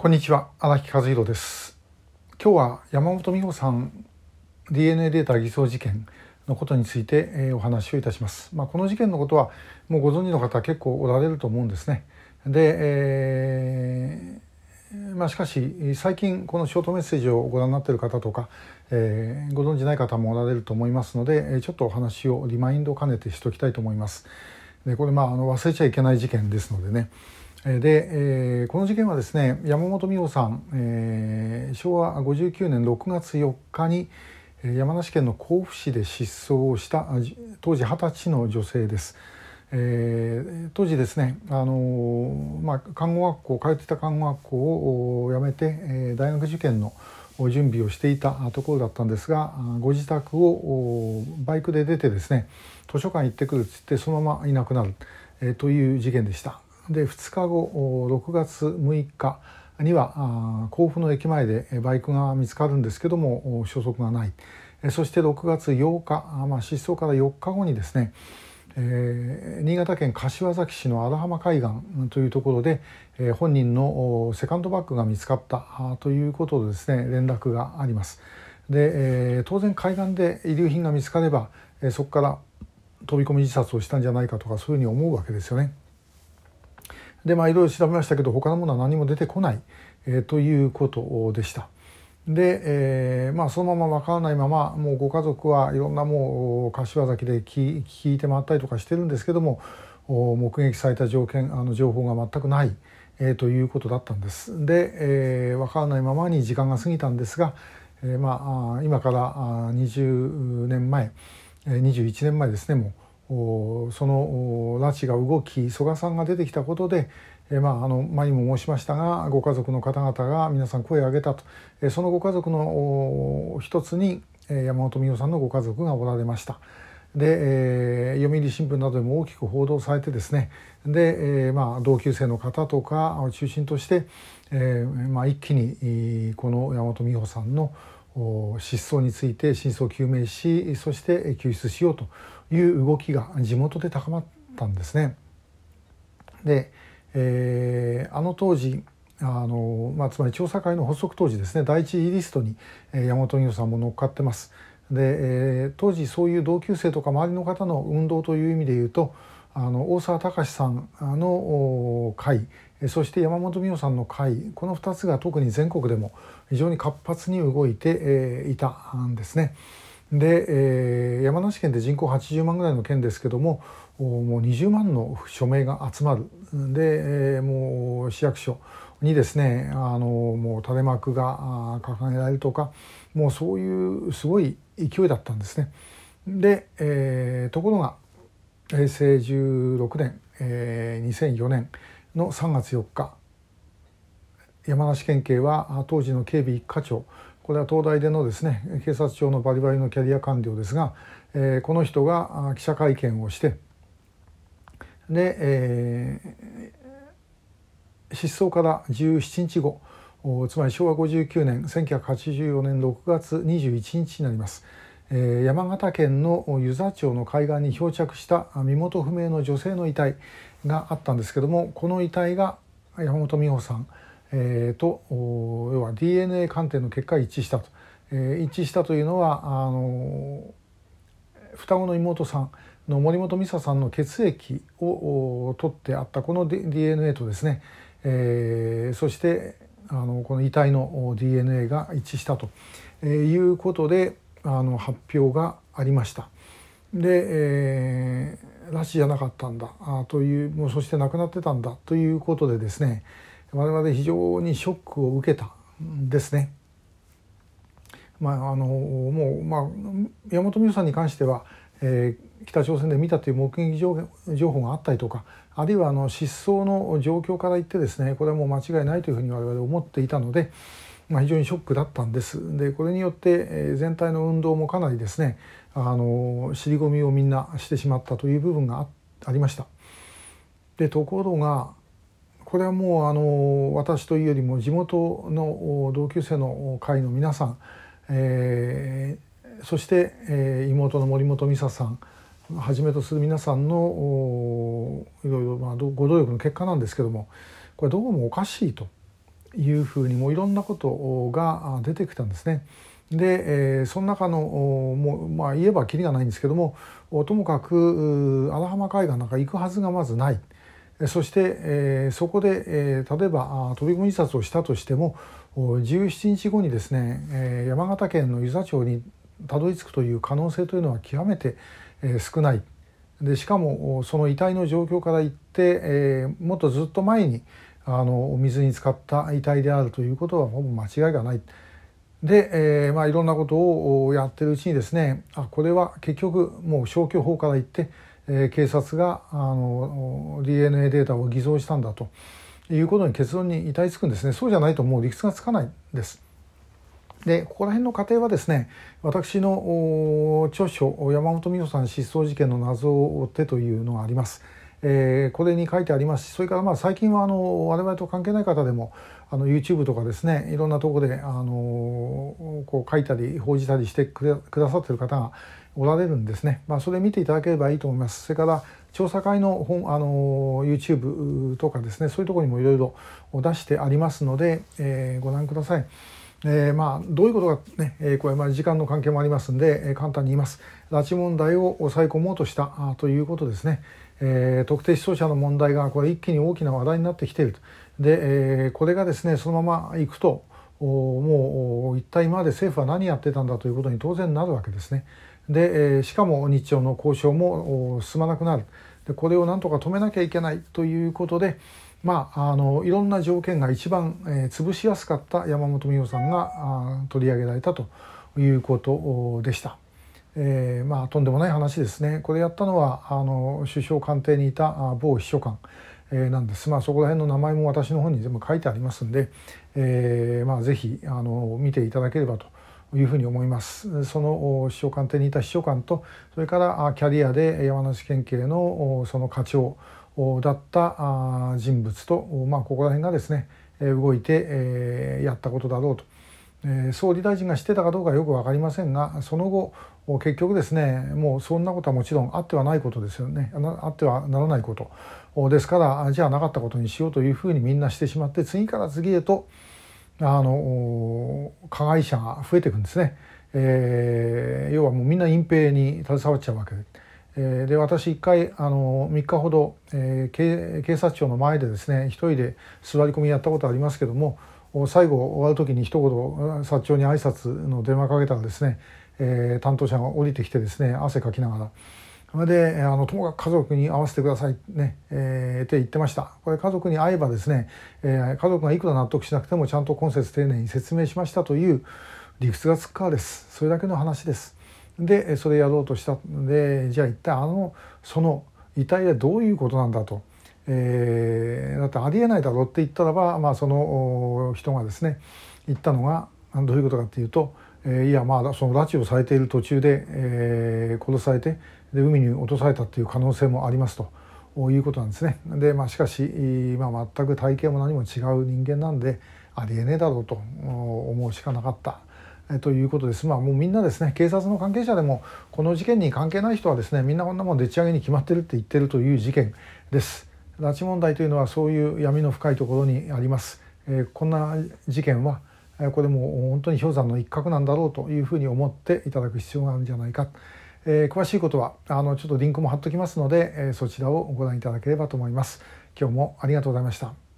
こんにちは荒木和弘です。今日は山本美穂さん DNA データ偽装事件のことについて、えー、お話をいたします、まあ、この事件のことはもうご存知の方結構おられると思うんですね。で、えー、まあ、しかし最近このショートメッセージをご覧になっている方とか、えー、ご存じない方もおられると思いますのでちょっとお話をリマインドを兼ねてしておきたいと思います。でこれまああの忘れちゃいけない事件ですのでね。で、えー、この事件はですね山本美穂さん、えー、昭和59年6月4日に山梨県の甲府市で失踪をした当時二十歳の女性です。えー、当時ですね、あのまあ、看護学校通っていた看護学校を辞めて、えー、大学受験の準備をしていたところだったんですがご自宅をバイクで出てですね図書館行ってくるっつってそのままいなくなる、えー、という事件でした。で2日後6月6日には甲府の駅前でバイクが見つかるんですけども消息がないそして6月8日、まあ、失踪から4日後にですね、えー、新潟県柏崎市の荒浜海岸というところで、えー、本人のセカンドバッグが見つかったということでですね連絡があります。で、えー、当然海岸で遺留品が見つかれば、え、そこから飛び込み自殺をしたんじゃないかとかそういうふうに思うわけですよね。でまあいろいろ調べましたけど他のものは何も出てこない、えー、ということでした。で、えー、まあそのまま分からないままもうご家族はいろんなもう柏崎で聞聞いて回ったりとかしてるんですけども目撃された条件あの情報が全くない、えー、ということだったんです。で、えー、分からないままに時間が過ぎたんですが、えー、まあ今から20年前21年前ですねもうその拉致が動き曽我さんが出てきたことで、えまあ、あの前にも申しましたがご家族の方々が皆さん声を上げたと、えそのご家族の一つに山本美代さんのご家族がおられました。で、えー、読売新聞などでも大きく報道されてですねで、えーまあ、同級生の方とかを中心として、えーまあ、一気にこの山本美穂さんの失踪について真相究明しそして救出しようという動きが地元で高まったんですね。で、えー、あの当時あの、まあ、つまり調査会の発足当時ですね第一リストに山本美代さんも乗っかってます。で、えー、当時そういう同級生とか周りの方の運動という意味で言うとあの大沢隆さんの会そして山本美代さんの会この2つが特に全国でも非常に活発に動いていたんですね。で、えー、山梨県で人口80万ぐらいの県ですけどももう20万の署名が集まるで、えー、もう市役所にですねあのもう垂れ幕が掲げられるとかもうそういうすごい勢いだったんですね。で、えー、ところが平成16年、えー、2004年の3月4日山梨県警は当時の警備一課長これは東大でのですね警察庁のバリバリのキャリア官僚ですが、えー、この人が記者会見をしてで、えー、失踪から17日後つまり昭和59年1984年6月21日になります。山形県の湯沢町の海岸に漂着した身元不明の女性の遺体があったんですけどもこの遺体が山本美穂さんえー、と要は DNA 鑑定の結果一致したと、えー、一致したというのはあの双子の妹さんの森本美沙さんの血液を取ってあったこの DNA とですね、えー、そしてあのこの遺体の DNA が一致したと。いうことであの発表がありました。で、えー、拉致じゃなかったんだあというもうそして亡くなってたんだということでですね我々非常にショックを受けたんですね。まああのもうまあ山本美代さんに関しては、えー、北朝鮮で見たという目撃情報があったりとかあるいはあの失踪の状況から言ってですねこれはもう間違いないというふうに我々思っていたので、まあ、非常にショックだったんです。でこれによって、全体の運動もかなりですねあの尻込みをみんなしてしまったという部分がありました。でところがこれはもうあの私というよりも地元の同級生の会の皆さん、えー、そして、えー、妹の森本美沙さんはじめとする皆さんのいろいろ、まあ、ご努力の結果なんですけどもこれどうもおかしいというふうにもういろんなことが出てきたんですね。で、えー、その中のもう、まあ、言えばきりがないんですけどもともかく荒浜海岸なんか行くはずがまずない。そして、えー、そこで、えー、例えば飛び込み自殺をしたとしても17日後にですね、えー、山形県の湯沢町にたどり着くという可能性というのは極めて、えー、少ないでしかもその遺体の状況から言って、えー、もっとずっと前にあの水に浸かった遺体であるということはほぼ間違いがない。で、えーまあ、いろんなことをやってるうちにですねあこれは結局もう消去法から言って、えー、警察があの DNA データを偽造したんだということに結論に至りつくんですねそうじゃないともう理屈がつかないんです。でここら辺の過程はですね私の著書「山本美穂さん失踪事件の謎を追って」というのがあります。えー、これに書いてありますしそれからまあ最近はあの我々と関係ない方でもあの YouTube とかですねいろんなとこであのこう書いたり報じたりしてくださってる方がおられるんですね、まあ、それ見ていただければいいと思いますそれから調査会の本あの YouTube とかですねそういうところにもいろいろ出してありますので、えー、ご覧ください。えー、まあどういうことがね、えー、これまあ時間の関係もありますんで、えー、簡単に言います。拉致問題を抑え込もうとしたということですね。えー、特定失踪者の問題がこれ一気に大きな話題になってきていると。で、えー、これがですねそのままいくともう一体今まで政府は何やってたんだということに当然なるわけですね。で、えー、しかも日朝の交渉も進まなくなる。でこれをなんとか止めなきゃいけないということで、まあ、あのいろんな条件が一番、えー、潰しやすかった山本美穂さんがあ取り上げられたということでした。えー、まあとんでもない話ですね。これやったのはあの首相官邸にいた某秘書官、えー、なんです。まあそこら辺の名前も私の本に全部書いてありますんで、えー、まあぜひあの見ていただければと。いうふうに思いますその秘書官邸にいた秘書官とそれからキャリアで山梨県警のその課長だった人物と、まあ、ここら辺がですね動いてやったことだろうと。総理大臣がしてたかどうかよく分かりませんがその後結局ですねもうそんなことはもちろんあってはないことですよね。あってはならないこと。ですからじゃあなかったことにしようというふうにみんなしてしまって次から次へとあの加害者が増えていくんですね、えー、要はもうみんな隠蔽に携わっちゃうわけ。で。えで私一回あの3日ほど、えー、警察庁の前でですね一人で座り込みやったことありますけども最後終わる時に一言社長に挨拶の電話かけたらですね、えー、担当者が降りてきてですね汗かきながら。それであのともかく家族に会わせてくださいね、えー、って言ってました。これ家族に会えばですね、えー、家族がいくら納得しなくてもちゃんと今節丁寧に説明しましたという理屈がつくからです。それだけの話です。でそれやろうとした。んでじゃあ一体あのその遺体はどういうことなんだと、えー、だってありえないだろうって言ったらば、まあ、その人がですね言ったのがどういうことかっていうと、えー、いやまあその拉致をされている途中で、えー、殺されてで海に落とされたっていう可能性もありますと。いうことなんですねで、まあ、しかし、まあ、全く体型も何も違う人間なんでありえねえだろうと思うしかなかったということです。まあもうみんなですね警察の関係者でもこの事件に関係ない人はですねみんなこんなもんでっち上げに決まってるって言ってるという事件です。拉致問題というのはそういう闇の深いところにあります。えー、こんな事件はこれも本当に氷山の一角なんだろうというふうに思っていただく必要があるんじゃないか。えー、詳しいことはあのちょっとリンクも貼っときますので、えー、そちらをご覧いただければと思います。今日もありがとうございました。